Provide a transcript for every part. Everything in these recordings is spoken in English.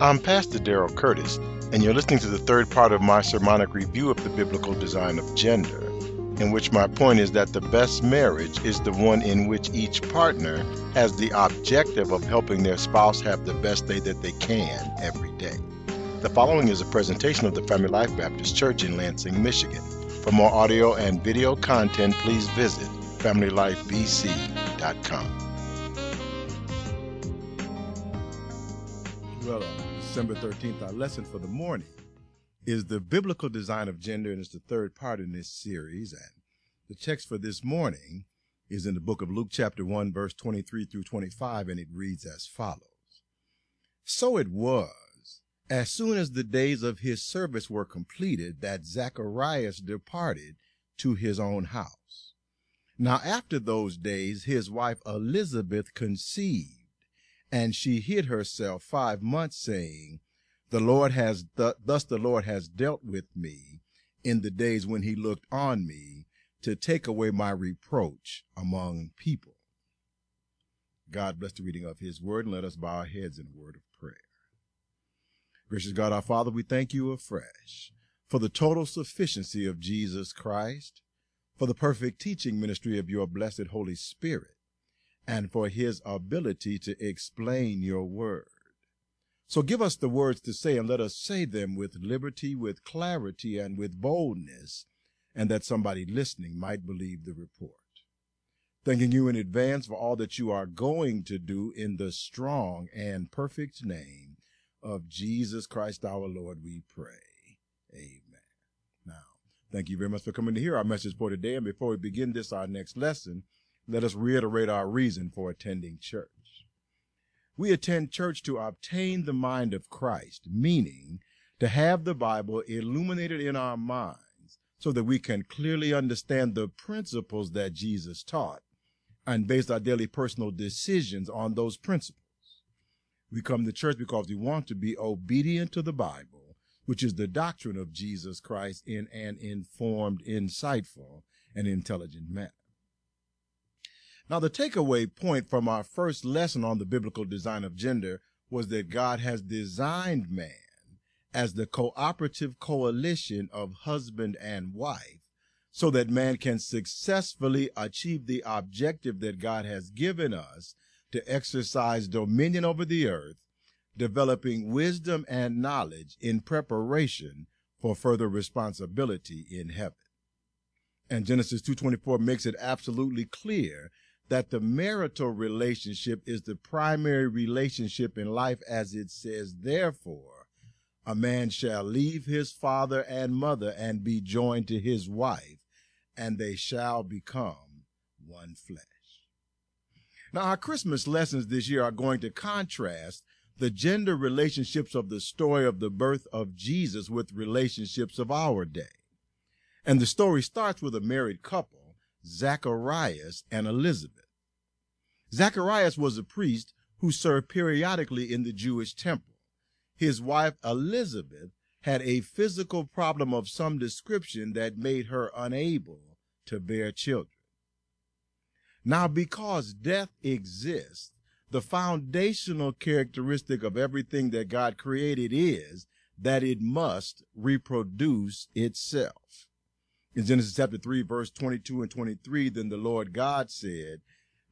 I'm Pastor Daryl Curtis, and you're listening to the third part of my sermonic review of the biblical design of gender, in which my point is that the best marriage is the one in which each partner has the objective of helping their spouse have the best day that they can every day. The following is a presentation of the Family Life Baptist Church in Lansing, Michigan. For more audio and video content, please visit FamilyLifeBC.com. Well, December 13th, our lesson for the morning is the biblical design of gender, and it's the third part in this series. And the text for this morning is in the book of Luke, chapter 1, verse 23 through 25, and it reads as follows So it was, as soon as the days of his service were completed, that Zacharias departed to his own house. Now, after those days, his wife Elizabeth conceived and she hid herself five months, saying, The Lord has, th- thus the Lord has dealt with me in the days when he looked on me to take away my reproach among people. God bless the reading of his word, and let us bow our heads in a word of prayer. Gracious God, our Father, we thank you afresh for the total sufficiency of Jesus Christ, for the perfect teaching ministry of your blessed Holy Spirit, and for his ability to explain your word. So give us the words to say and let us say them with liberty, with clarity, and with boldness, and that somebody listening might believe the report. Thanking you in advance for all that you are going to do in the strong and perfect name of Jesus Christ our Lord, we pray. Amen. Now, thank you very much for coming to hear our message for today. And before we begin this, our next lesson, let us reiterate our reason for attending church. We attend church to obtain the mind of Christ, meaning to have the Bible illuminated in our minds so that we can clearly understand the principles that Jesus taught and base our daily personal decisions on those principles. We come to church because we want to be obedient to the Bible, which is the doctrine of Jesus Christ in an informed, insightful, and intelligent manner. Now, the takeaway point from our first lesson on the biblical design of gender was that God has designed man as the cooperative coalition of husband and wife so that man can successfully achieve the objective that God has given us to exercise dominion over the earth, developing wisdom and knowledge in preparation for further responsibility in heaven. And Genesis 2:24 makes it absolutely clear that the marital relationship is the primary relationship in life, as it says, therefore, a man shall leave his father and mother and be joined to his wife, and they shall become one flesh. Now, our Christmas lessons this year are going to contrast the gender relationships of the story of the birth of Jesus with relationships of our day. And the story starts with a married couple Zacharias and Elizabeth. Zacharias was a priest who served periodically in the Jewish temple. His wife Elizabeth had a physical problem of some description that made her unable to bear children. Now, because death exists, the foundational characteristic of everything that God created is that it must reproduce itself. In Genesis chapter 3, verse 22 and 23, then the Lord God said,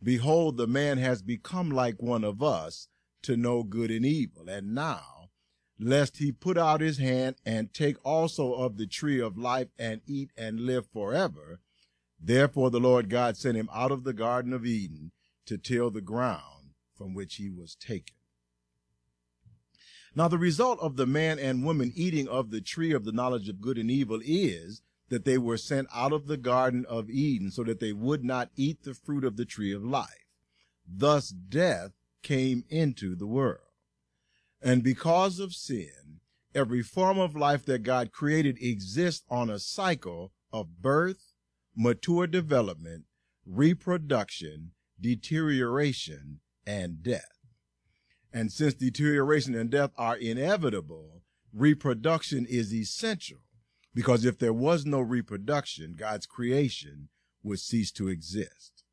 Behold, the man has become like one of us to know good and evil. And now, lest he put out his hand and take also of the tree of life and eat and live forever. Therefore the Lord God sent him out of the Garden of Eden to till the ground from which he was taken. Now the result of the man and woman eating of the tree of the knowledge of good and evil is that they were sent out of the Garden of Eden so that they would not eat the fruit of the tree of life. Thus death came into the world. And because of sin, every form of life that God created exists on a cycle of birth, mature development, reproduction, deterioration, and death. And since deterioration and death are inevitable, reproduction is essential because if there was no reproduction, God's creation would cease to exist.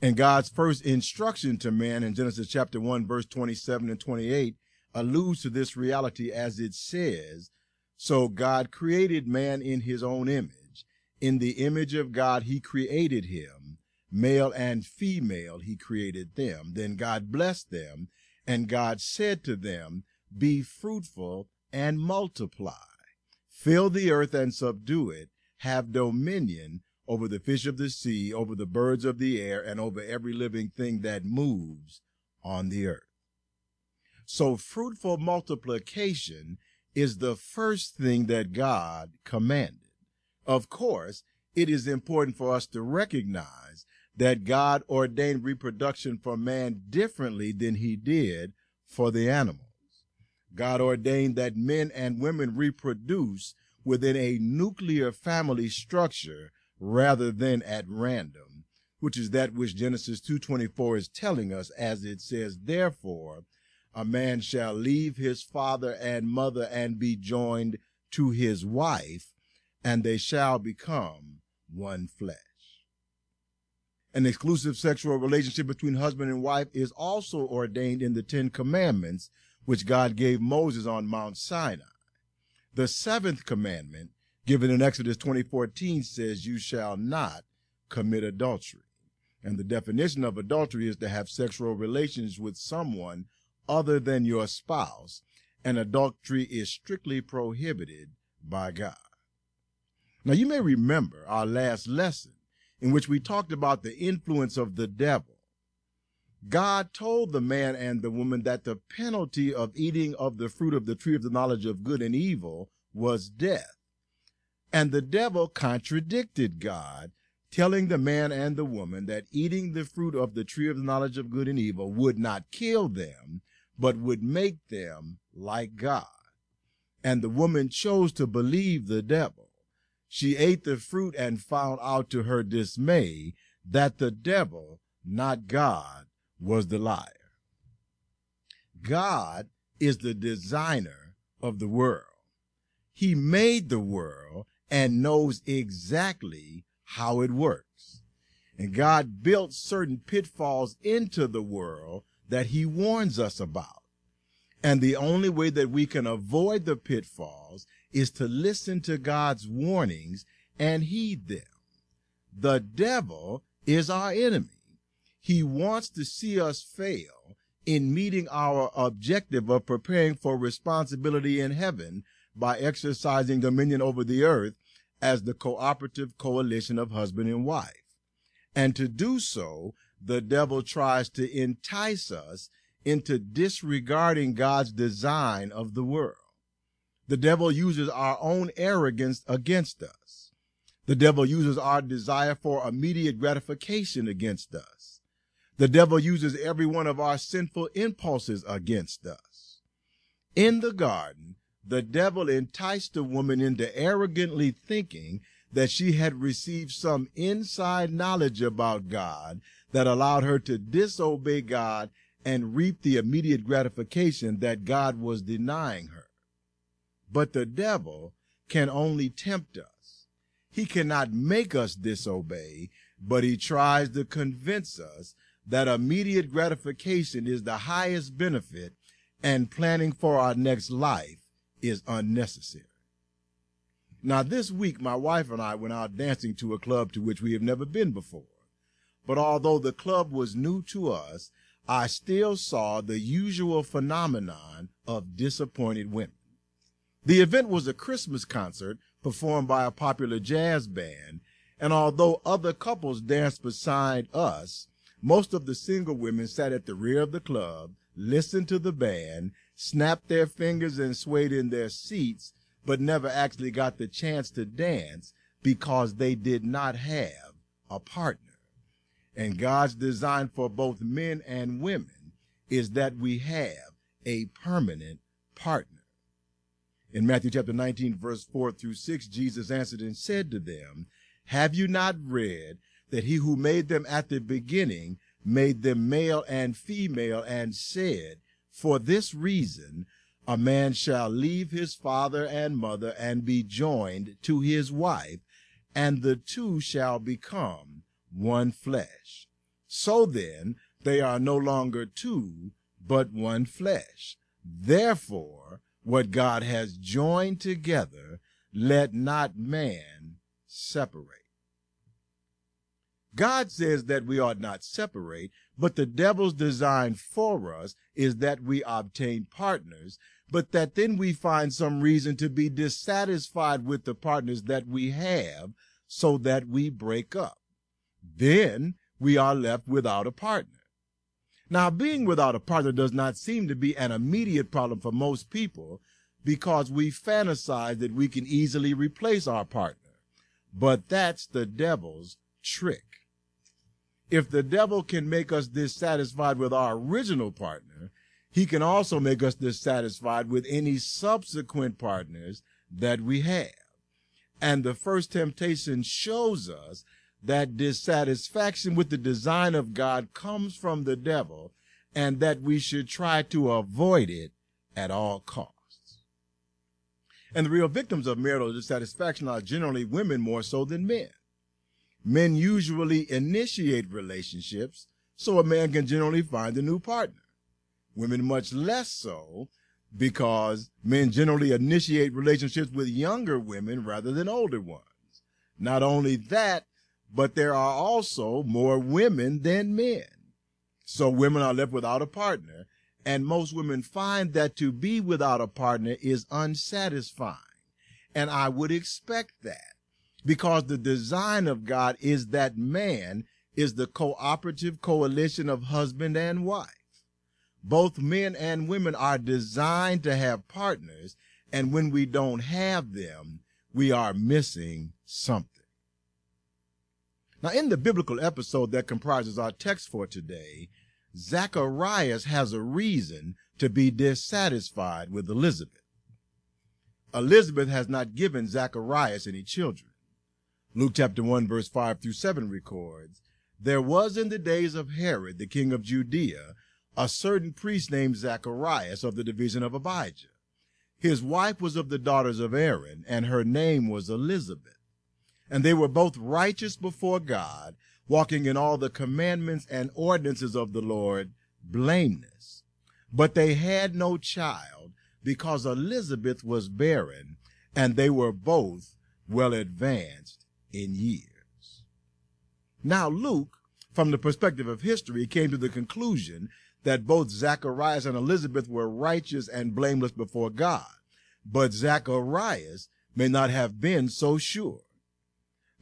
And God's first instruction to man in Genesis chapter 1, verse 27 and 28 alludes to this reality as it says, So God created man in his own image. In the image of God, he created him. Male and female, he created them. Then God blessed them, and God said to them, Be fruitful and multiply. Fill the earth and subdue it. Have dominion over the fish of the sea, over the birds of the air, and over every living thing that moves on the earth. So fruitful multiplication is the first thing that God commanded. Of course, it is important for us to recognize that God ordained reproduction for man differently than he did for the animals. God ordained that men and women reproduce within a nuclear family structure rather than at random, which is that which Genesis 2:24 is telling us as it says, "Therefore a man shall leave his father and mother and be joined to his wife, and they shall become one flesh." An exclusive sexual relationship between husband and wife is also ordained in the 10 commandments which God gave Moses on Mount Sinai. The seventh commandment given in Exodus 20:14 says, "You shall not commit adultery." And the definition of adultery is to have sexual relations with someone other than your spouse, and adultery is strictly prohibited by God. Now you may remember our last lesson in which we talked about the influence of the devil. God told the man and the woman that the penalty of eating of the fruit of the tree of the knowledge of good and evil was death. And the devil contradicted God, telling the man and the woman that eating the fruit of the tree of the knowledge of good and evil would not kill them, but would make them like God. And the woman chose to believe the devil. She ate the fruit and found out to her dismay that the devil, not God, was the liar. God is the designer of the world. He made the world and knows exactly how it works. And God built certain pitfalls into the world that he warns us about. And the only way that we can avoid the pitfalls is to listen to God's warnings and heed them. The devil is our enemy. He wants to see us fail in meeting our objective of preparing for responsibility in heaven by exercising dominion over the earth as the cooperative coalition of husband and wife. And to do so, the devil tries to entice us into disregarding God's design of the world. The devil uses our own arrogance against us. The devil uses our desire for immediate gratification against us. The devil uses every one of our sinful impulses against us. In the garden, the devil enticed the woman into arrogantly thinking that she had received some inside knowledge about God that allowed her to disobey God and reap the immediate gratification that God was denying her. But the devil can only tempt us. He cannot make us disobey, but he tries to convince us that immediate gratification is the highest benefit and planning for our next life is unnecessary. Now, this week, my wife and I went out dancing to a club to which we have never been before. But although the club was new to us, I still saw the usual phenomenon of disappointed women. The event was a Christmas concert performed by a popular jazz band, and although other couples danced beside us, most of the single women sat at the rear of the club, listened to the band, snapped their fingers and swayed in their seats, but never actually got the chance to dance because they did not have a partner. And God's design for both men and women is that we have a permanent partner. In Matthew chapter 19, verse 4 through 6, Jesus answered and said to them, Have you not read that he who made them at the beginning made them male and female and said, for this reason, a man shall leave his father and mother and be joined to his wife, and the two shall become one flesh. So then, they are no longer two, but one flesh. Therefore, what God has joined together, let not man separate. God says that we ought not separate, but the devil's design for us is that we obtain partners, but that then we find some reason to be dissatisfied with the partners that we have so that we break up. Then we are left without a partner. Now, being without a partner does not seem to be an immediate problem for most people because we fantasize that we can easily replace our partner. But that's the devil's trick. If the devil can make us dissatisfied with our original partner, he can also make us dissatisfied with any subsequent partners that we have. And the first temptation shows us that dissatisfaction with the design of God comes from the devil and that we should try to avoid it at all costs. And the real victims of marital dissatisfaction are generally women more so than men. Men usually initiate relationships so a man can generally find a new partner. Women much less so because men generally initiate relationships with younger women rather than older ones. Not only that, but there are also more women than men. So women are left without a partner, and most women find that to be without a partner is unsatisfying. And I would expect that because the design of God is that man is the cooperative coalition of husband and wife. Both men and women are designed to have partners, and when we don't have them, we are missing something. Now, in the biblical episode that comprises our text for today, Zacharias has a reason to be dissatisfied with Elizabeth. Elizabeth has not given Zacharias any children. Luke chapter 1 verse 5 through 7 records, There was in the days of Herod, the king of Judea, a certain priest named Zacharias of the division of Abijah. His wife was of the daughters of Aaron, and her name was Elizabeth. And they were both righteous before God, walking in all the commandments and ordinances of the Lord, blameless. But they had no child, because Elizabeth was barren, and they were both well advanced in years. Now, Luke, from the perspective of history, came to the conclusion that both Zacharias and Elizabeth were righteous and blameless before God, but Zacharias may not have been so sure.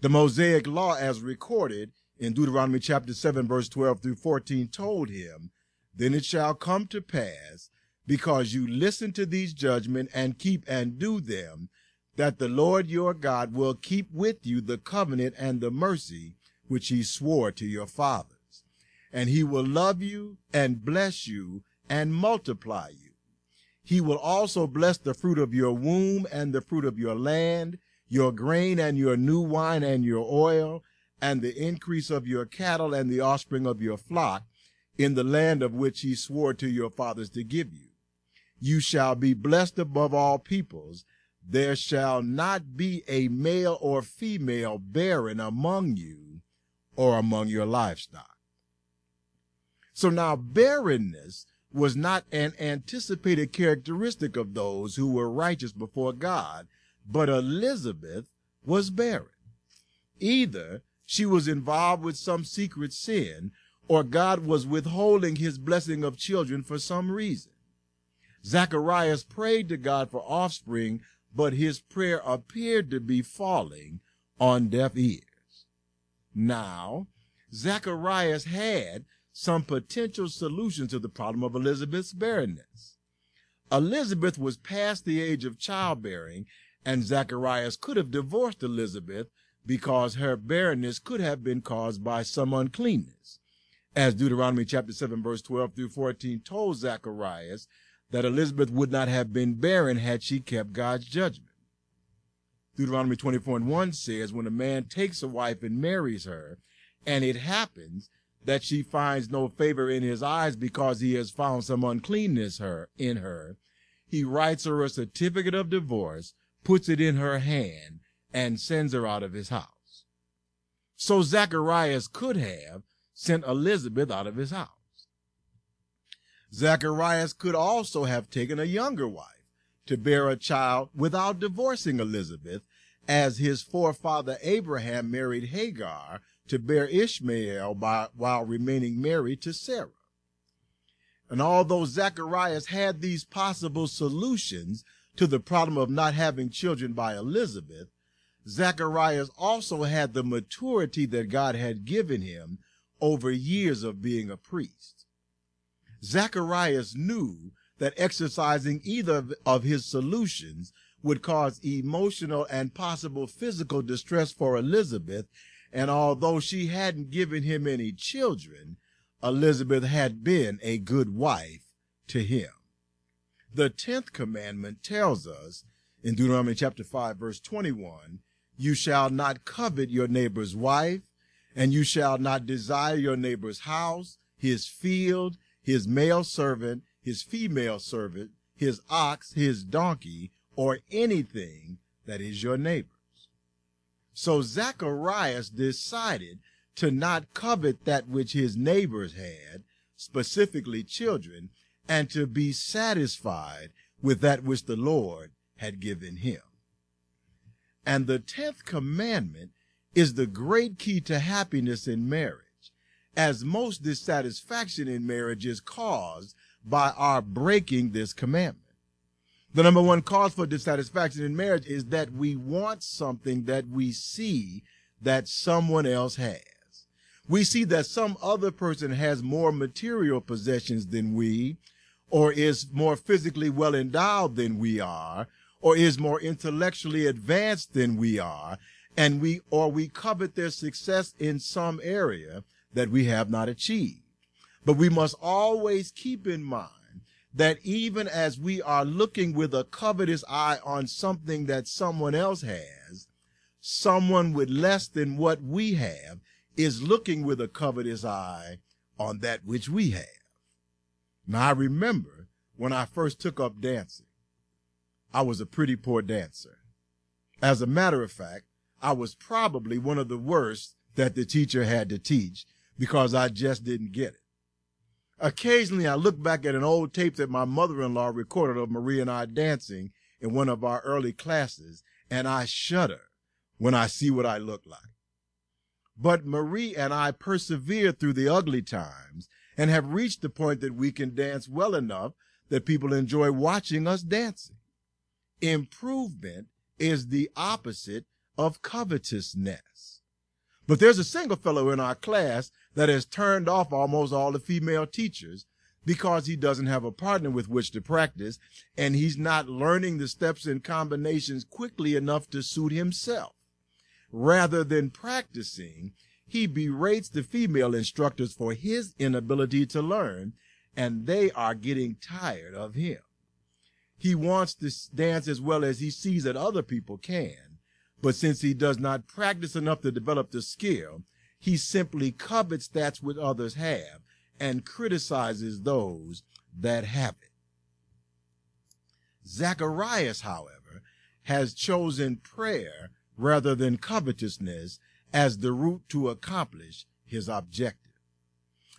The Mosaic law, as recorded in Deuteronomy chapter 7, verse 12 through 14, told him, Then it shall come to pass, because you listen to these judgments and keep and do them, that the Lord your God will keep with you the covenant and the mercy which he swore to your fathers. And he will love you and bless you and multiply you. He will also bless the fruit of your womb and the fruit of your land, your grain and your new wine and your oil, and the increase of your cattle and the offspring of your flock in the land of which he swore to your fathers to give you. You shall be blessed above all peoples, there shall not be a male or female barren among you or among your livestock. So now barrenness was not an anticipated characteristic of those who were righteous before God, but Elizabeth was barren. Either she was involved with some secret sin, or God was withholding his blessing of children for some reason. Zacharias prayed to God for offspring but his prayer appeared to be falling on deaf ears. Now, Zacharias had some potential solution to the problem of Elizabeth's barrenness. Elizabeth was past the age of childbearing, and Zacharias could have divorced Elizabeth because her barrenness could have been caused by some uncleanness. As Deuteronomy chapter 7 verse 12 through 14 told Zacharias that Elizabeth would not have been barren had she kept God's judgment. Deuteronomy 24 and 1 says, when a man takes a wife and marries her, and it happens that she finds no favor in his eyes because he has found some uncleanness her in her, he writes her a certificate of divorce, puts it in her hand, and sends her out of his house. So Zacharias could have sent Elizabeth out of his house. Zacharias could also have taken a younger wife to bear a child without divorcing Elizabeth, as his forefather Abraham married Hagar to bear Ishmael by, while remaining married to Sarah. And although Zacharias had these possible solutions to the problem of not having children by Elizabeth, Zacharias also had the maturity that God had given him over years of being a priest. Zacharias knew that exercising either of his solutions would cause emotional and possible physical distress for Elizabeth, and although she hadn't given him any children, Elizabeth had been a good wife to him. The tenth commandment tells us in Deuteronomy chapter 5 verse 21, you shall not covet your neighbor's wife, and you shall not desire your neighbor's house, his field, his male servant, his female servant, his ox, his donkey, or anything that is your neighbor's. So Zacharias decided to not covet that which his neighbors had, specifically children, and to be satisfied with that which the Lord had given him. And the tenth commandment is the great key to happiness in marriage, as most dissatisfaction in marriage is caused by our breaking this commandment. The number one cause for dissatisfaction in marriage is that we want something that we see that someone else has we see that some other person has more material possessions than we, or is more physically well endowed than we are, or is more intellectually advanced than we are, and we, or we covet their success in some area that we have not achieved. But we must always keep in mind that even as we are looking with a covetous eye on something that someone else has, someone with less than what we have is looking with a covetous eye on that which we have. Now, I remember when I first took up dancing, I was a pretty poor dancer. As a matter of fact, I was probably one of the worst that the teacher had to teach because I just didn't get it. Occasionally, I look back at an old tape that my mother-in-law recorded of Marie and I dancing in one of our early classes, and I shudder when I see what I look like. But Marie and I persevered through the ugly times and have reached the point that we can dance well enough that people enjoy watching us dancing. Improvement is the opposite of covetousness. But there's a single fellow in our class that has turned off almost all the female teachers because he doesn't have a partner with which to practice and he's not learning the steps and combinations quickly enough to suit himself. Rather than practicing, he berates the female instructors for his inability to learn, and they are getting tired of him. He wants to dance as well as he sees that other people can, but since he does not practice enough to develop the skill, he simply covets that which others have and criticizes those that have it. Zacharias, however, has chosen prayer rather than covetousness as the route to accomplish his objective.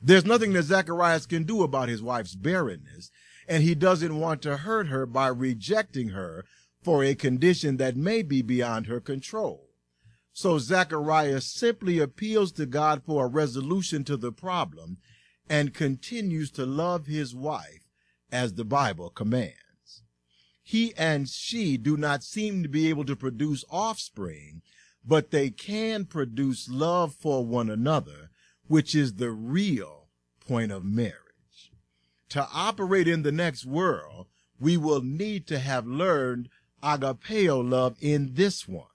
There's nothing that Zacharias can do about his wife's barrenness, and he doesn't want to hurt her by rejecting her for a condition that may be beyond her control. So Zacharias simply appeals to God for a resolution to the problem and continues to love his wife as the Bible commands he and she do not seem to be able to produce offspring, but they can produce love for one another, which is the real point of marriage. To operate in the next world, we will need to have learned agapeo love in this one.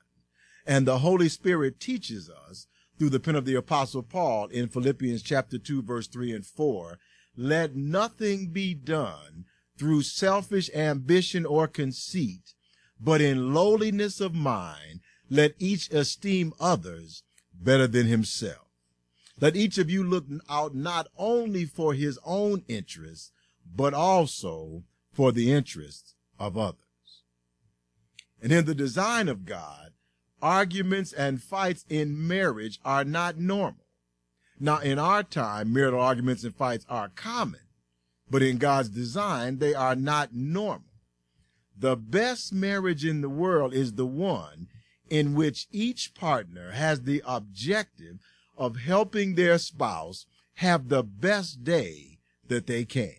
And the Holy Spirit teaches us through the pen of the apostle Paul in Philippians chapter 2 verse 3 and 4, let nothing be done through selfish ambition or conceit, but in lowliness of mind, let each esteem others better than himself. Let each of you look out not only for his own interests, but also for the interests of others. And in the design of God, arguments and fights in marriage are not normal. Now, in our time, marital arguments and fights are common, but in God's design, they are not normal. The best marriage in the world is the one in which each partner has the objective of helping their spouse have the best day that they can.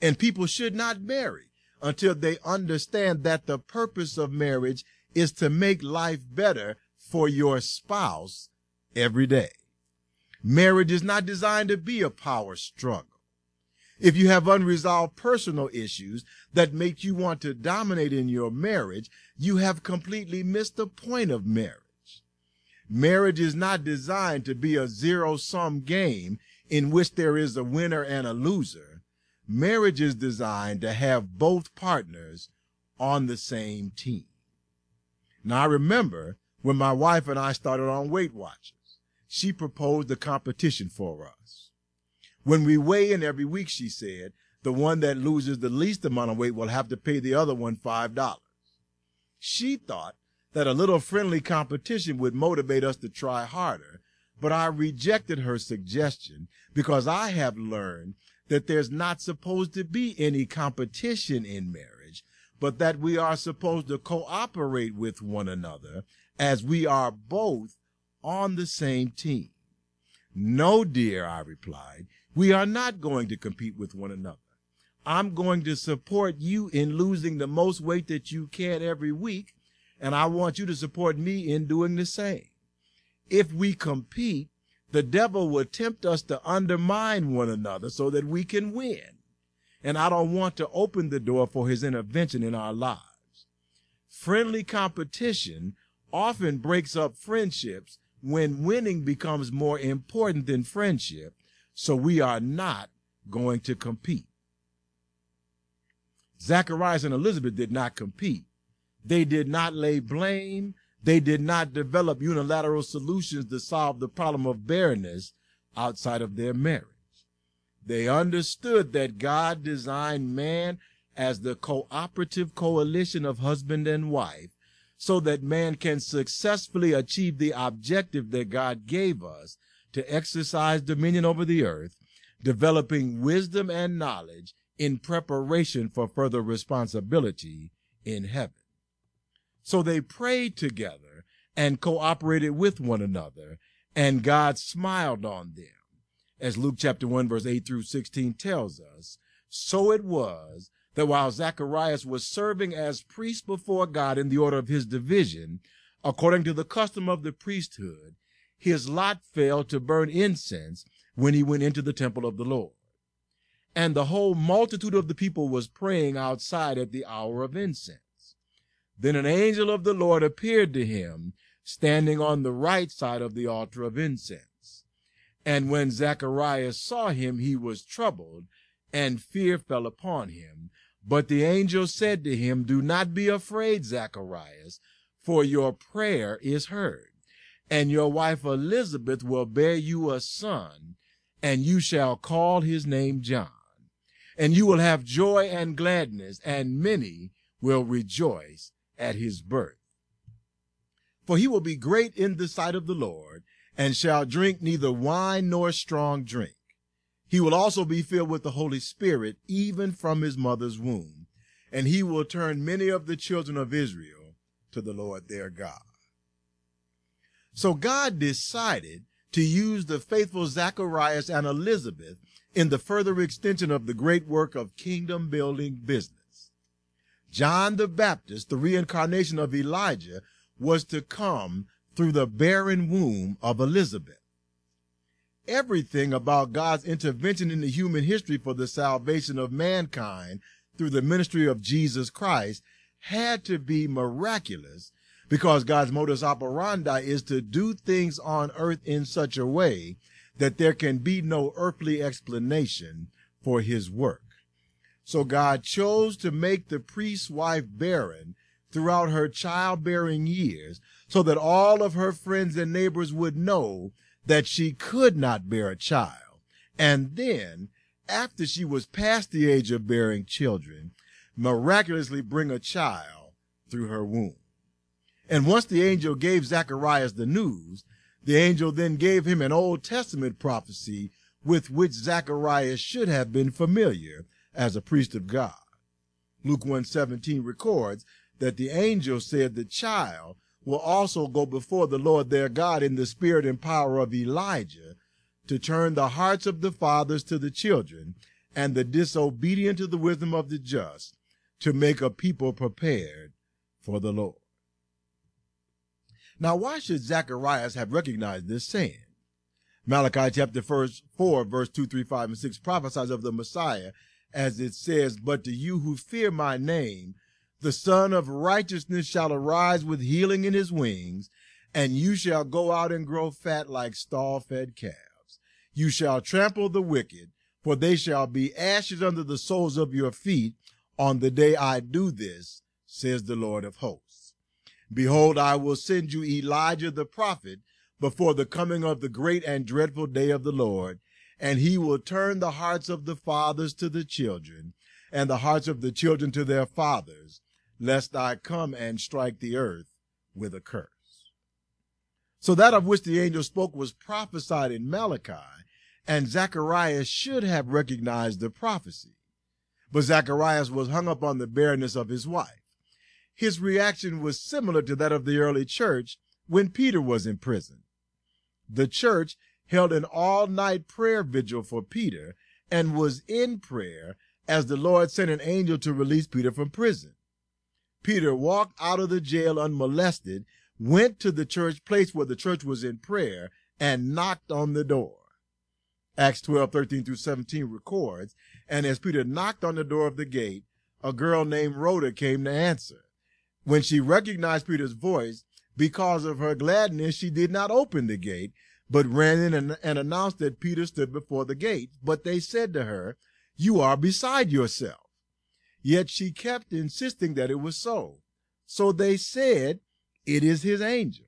And people should not marry until they understand that the purpose of marriage is to make life better for your spouse every day. Marriage is not designed to be a power struggle. If you have unresolved personal issues that make you want to dominate in your marriage, you have completely missed the point of marriage. Marriage is not designed to be a zero sum game in which there is a winner and a loser. Marriage is designed to have both partners on the same team. Now I remember when my wife and I started on Weight Watchers, she proposed a competition for us. When we weigh in every week, she said, the one that loses the least amount of weight will have to pay the other one $5. She thought that a little friendly competition would motivate us to try harder, but I rejected her suggestion because I have learned that there's not supposed to be any competition in marriage, but that we are supposed to cooperate with one another as we are both on the same team. No, dear, I replied, we are not going to compete with one another. I'm going to support you in losing the most weight that you can every week, and I want you to support me in doing the same. If we compete, the devil will tempt us to undermine one another so that we can win. And I don't want to open the door for his intervention in our lives. Friendly competition often breaks up friendships when winning becomes more important than friendship, so we are not going to compete. Zacharias and Elizabeth did not compete. They did not lay blame. They did not develop unilateral solutions to solve the problem of barrenness outside of their marriage. They understood that God designed man as the cooperative coalition of husband and wife so that man can successfully achieve the objective that God gave us to exercise dominion over the earth, developing wisdom and knowledge in preparation for further responsibility in heaven. So they prayed together and cooperated with one another, and God smiled on them. As Luke chapter 1 verse 8 through 16 tells us, so it was that while Zacharias was serving as priest before God in the order of his division, according to the custom of the priesthood, his lot fell to burn incense when he went into the temple of the Lord. And the whole multitude of the people was praying outside at the hour of incense. Then an angel of the Lord appeared to him, standing on the right side of the altar of incense. And when Zacharias saw him, he was troubled, and fear fell upon him. But the angel said to him, Do not be afraid, Zacharias, for your prayer is heard, and your wife Elizabeth will bear you a son, and you shall call his name John. And you will have joy and gladness, and many will rejoice at his birth. For he will be great in the sight of the Lord, and shall drink neither wine nor strong drink he will also be filled with the Holy Spirit even from his mother's womb, and he will turn many of the children of Israel to the Lord their God. So God decided to use the faithful Zacharias and Elizabeth in the further extension of the great work of kingdom building business. John the Baptist, the reincarnation of Elijah, was to come through the barren womb of Elizabeth everything about God's intervention in the human history for the salvation of mankind through the ministry of Jesus Christ had to be miraculous because God's modus operandi is to do things on earth in such a way that there can be no earthly explanation for his work. So God chose to make the priest's wife barren throughout her childbearing years so that all of her friends and neighbors would know that she could not bear a child. And then, after she was past the age of bearing children, miraculously bring a child through her womb. And once the angel gave Zacharias the news, the angel then gave him an Old Testament prophecy with which Zacharias should have been familiar as a priest of God. Luke 1:17 records that the angel said the child will also go before the Lord their God in the spirit and power of Elijah to turn the hearts of the fathers to the children and the disobedient to the wisdom of the just to make a people prepared for the Lord. Now, why should Zacharias have recognized this saying? Malachi chapter 4, verse 2, 3, 5, and 6 prophesies of the Messiah as it says, But to you who fear my name, the Sun of Righteousness shall arise with healing in his wings, and you shall go out and grow fat like stall fed calves. You shall trample the wicked, for they shall be ashes under the soles of your feet on the day I do this, says the Lord of hosts. Behold, I will send you Elijah the prophet before the coming of the great and dreadful day of the Lord, and he will turn the hearts of the fathers to the children, and the hearts of the children to their fathers, lest I come and strike the earth with a curse. So that of which the angel spoke was prophesied in Malachi, and Zacharias should have recognized the prophecy. But Zacharias was hung up on the barrenness of his wife. His reaction was similar to that of the early church when Peter was in prison. The church held an all night prayer vigil for Peter and was in prayer as the Lord sent an angel to release Peter from prison. Peter walked out of the jail unmolested, went to the church place where the church was in prayer, and knocked on the door. Acts 12, 13 through 17 records, and as Peter knocked on the door of the gate, a girl named Rhoda came to answer. When she recognized Peter's voice, because of her gladness, she did not open the gate, but ran in and, and announced that Peter stood before the gate. But they said to her, You are beside yourself. Yet she kept insisting that it was so. So they said, It is his angel.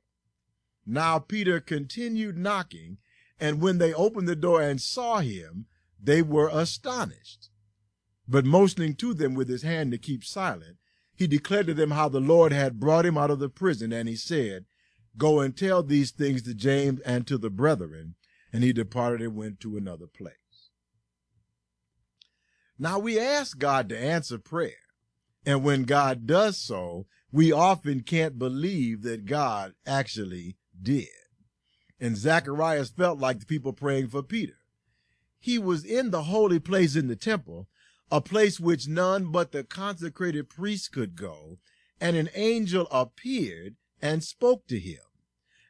Now Peter continued knocking, and when they opened the door and saw him, they were astonished. But motioning to them with his hand to keep silent, he declared to them how the Lord had brought him out of the prison, and he said, Go and tell these things to James and to the brethren. And he departed and went to another place. Now we ask God to answer prayer. And when God does so, we often can't believe that God actually did. And Zacharias felt like the people praying for Peter. He was in the holy place in the temple, a place which none but the consecrated priests could go, and an angel appeared and spoke to him.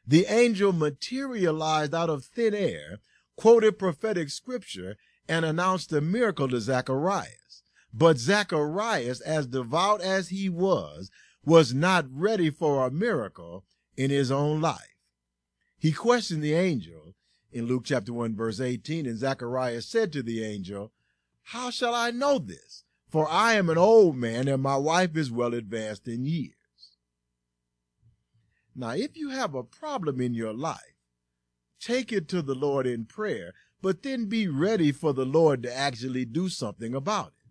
The angel materialized out of thin air, quoted prophetic scripture, and announced a miracle to Zacharias. But Zacharias, as devout as he was, was not ready for a miracle in his own life. He questioned the angel in Luke chapter 1 verse 18 and Zacharias said to the angel, How shall I know this? For I am an old man and my wife is well advanced in years. Now, if you have a problem in your life, take it to the Lord in prayer, but then be ready for the Lord to actually do something about it.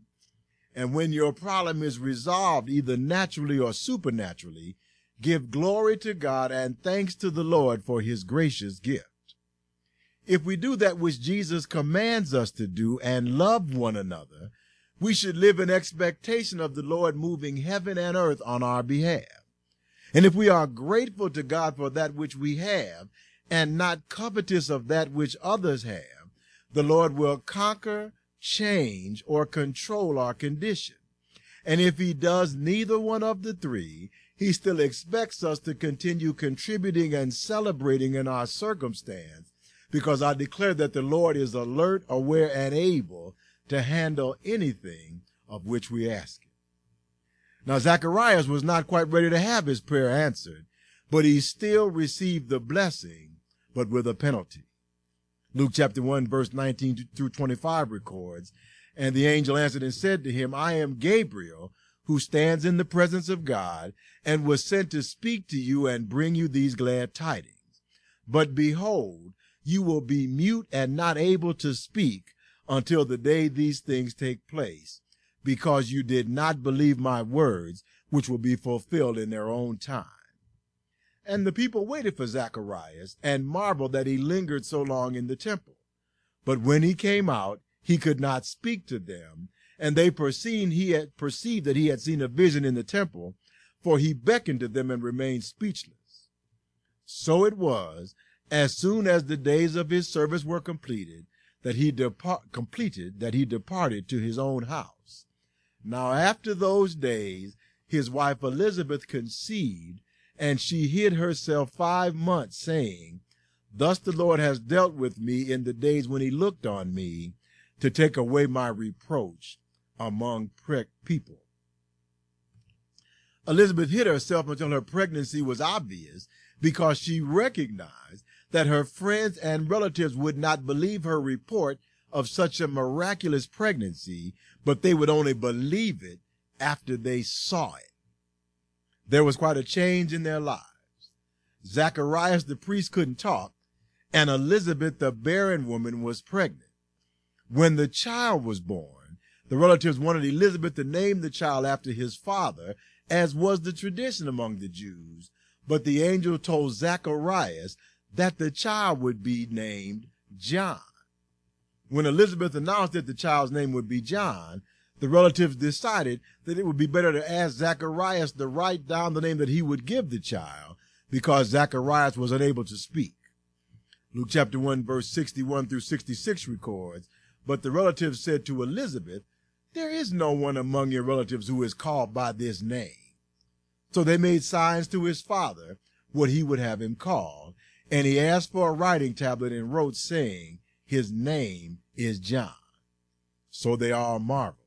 And when your problem is resolved, either naturally or supernaturally, give glory to God and thanks to the Lord for his gracious gift. If we do that which Jesus commands us to do and love one another, we should live in expectation of the Lord moving heaven and earth on our behalf. And if we are grateful to God for that which we have and not covetous of that which others have, the Lord will conquer, change, or control our condition. And if he does neither one of the three, he still expects us to continue contributing and celebrating in our circumstance because I declare that the Lord is alert, aware, and able to handle anything of which we ask. Now, Zacharias was not quite ready to have his prayer answered, but he still received the blessing, but with a penalty. Luke chapter 1, verse 19 through 25 records, And the angel answered and said to him, I am Gabriel, who stands in the presence of God, and was sent to speak to you and bring you these glad tidings. But behold, you will be mute and not able to speak until the day these things take place because you did not believe my words, which will be fulfilled in their own time. And the people waited for Zacharias and marveled that he lingered so long in the temple. But when he came out, he could not speak to them, and they perceived he had perceived that he had seen a vision in the temple, for he beckoned to them and remained speechless. So it was, as soon as the days of his service were completed, that he depart completed that he departed to his own house. Now after those days his wife Elizabeth conceived, and she hid herself five months, saying, Thus the Lord has dealt with me in the days when he looked on me to take away my reproach among prick people. Elizabeth hid herself until her pregnancy was obvious because she recognized that her friends and relatives would not believe her report of such a miraculous pregnancy, but they would only believe it after they saw it. There was quite a change in their lives. Zacharias the priest couldn't talk, and Elizabeth the barren woman was pregnant. When the child was born, the relatives wanted Elizabeth to name the child after his father, as was the tradition among the Jews. But the angel told Zacharias that the child would be named John. When Elizabeth announced that the child's name would be John, the relatives decided that it would be better to ask Zacharias to write down the name that he would give the child because Zacharias was unable to speak. Luke chapter 1 verse 61 through 66 records, but the relatives said to Elizabeth, there is no one among your relatives who is called by this name. So they made signs to his father what he would have him called, and he asked for a writing tablet and wrote saying, his name is John. So they all marveled.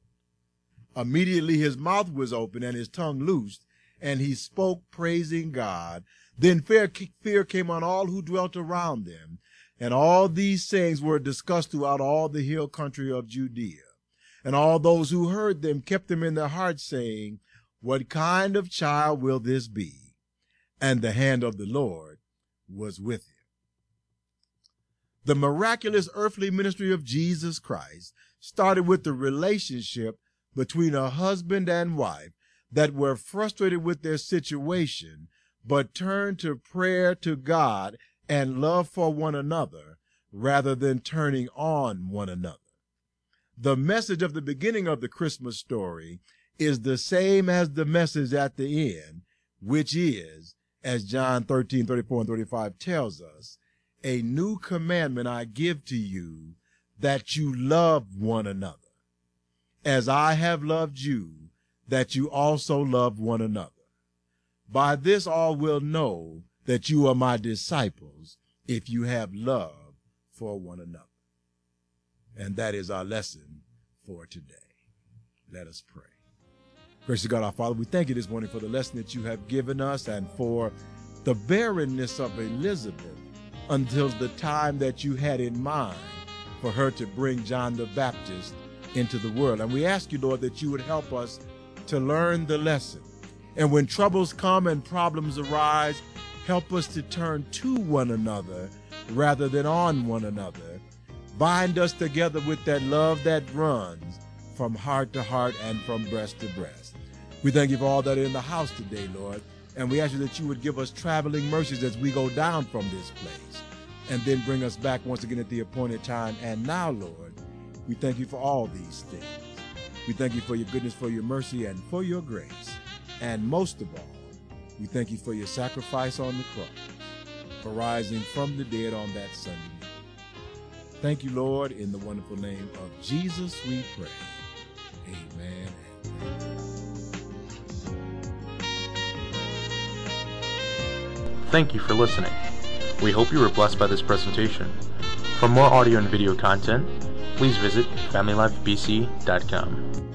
Immediately his mouth was open and his tongue loosed, and he spoke praising God. Then fear, fear came on all who dwelt around them, and all these things were discussed throughout all the hill country of Judea. And all those who heard them kept them in their hearts, saying, What kind of child will this be? And the hand of the Lord was with him. The miraculous earthly ministry of Jesus Christ started with the relationship between a husband and wife that were frustrated with their situation, but turned to prayer to God and love for one another rather than turning on one another. The message of the beginning of the Christmas story is the same as the message at the end, which is, as John 13, 34 and 35 tells us, a new commandment I give to you that you love one another. As I have loved you, that you also love one another. By this all will know that you are my disciples if you have love for one another. And that is our lesson for today. Let us pray. Gracious God, our Father, we thank you this morning for the lesson that you have given us and for the barrenness of Elizabeth until the time that you had in mind for her to bring John the Baptist into the world. And we ask you, Lord, that you would help us to learn the lesson. And when troubles come and problems arise, help us to turn to one another rather than on one another. Bind us together with that love that runs from heart to heart and from breast to breast. We thank you for all that are in the house today, Lord. And we ask you that you would give us traveling mercies as we go down from this place and then bring us back once again at the appointed time. And now, Lord, we thank you for all these things. We thank you for your goodness, for your mercy, and for your grace. And most of all, we thank you for your sacrifice on the cross, for rising from the dead on that Sunday night. Thank you, Lord, in the wonderful name of Jesus we pray. Amen. Thank you for listening. We hope you were blessed by this presentation. For more audio and video content, please visit FamilyLifeBC.com.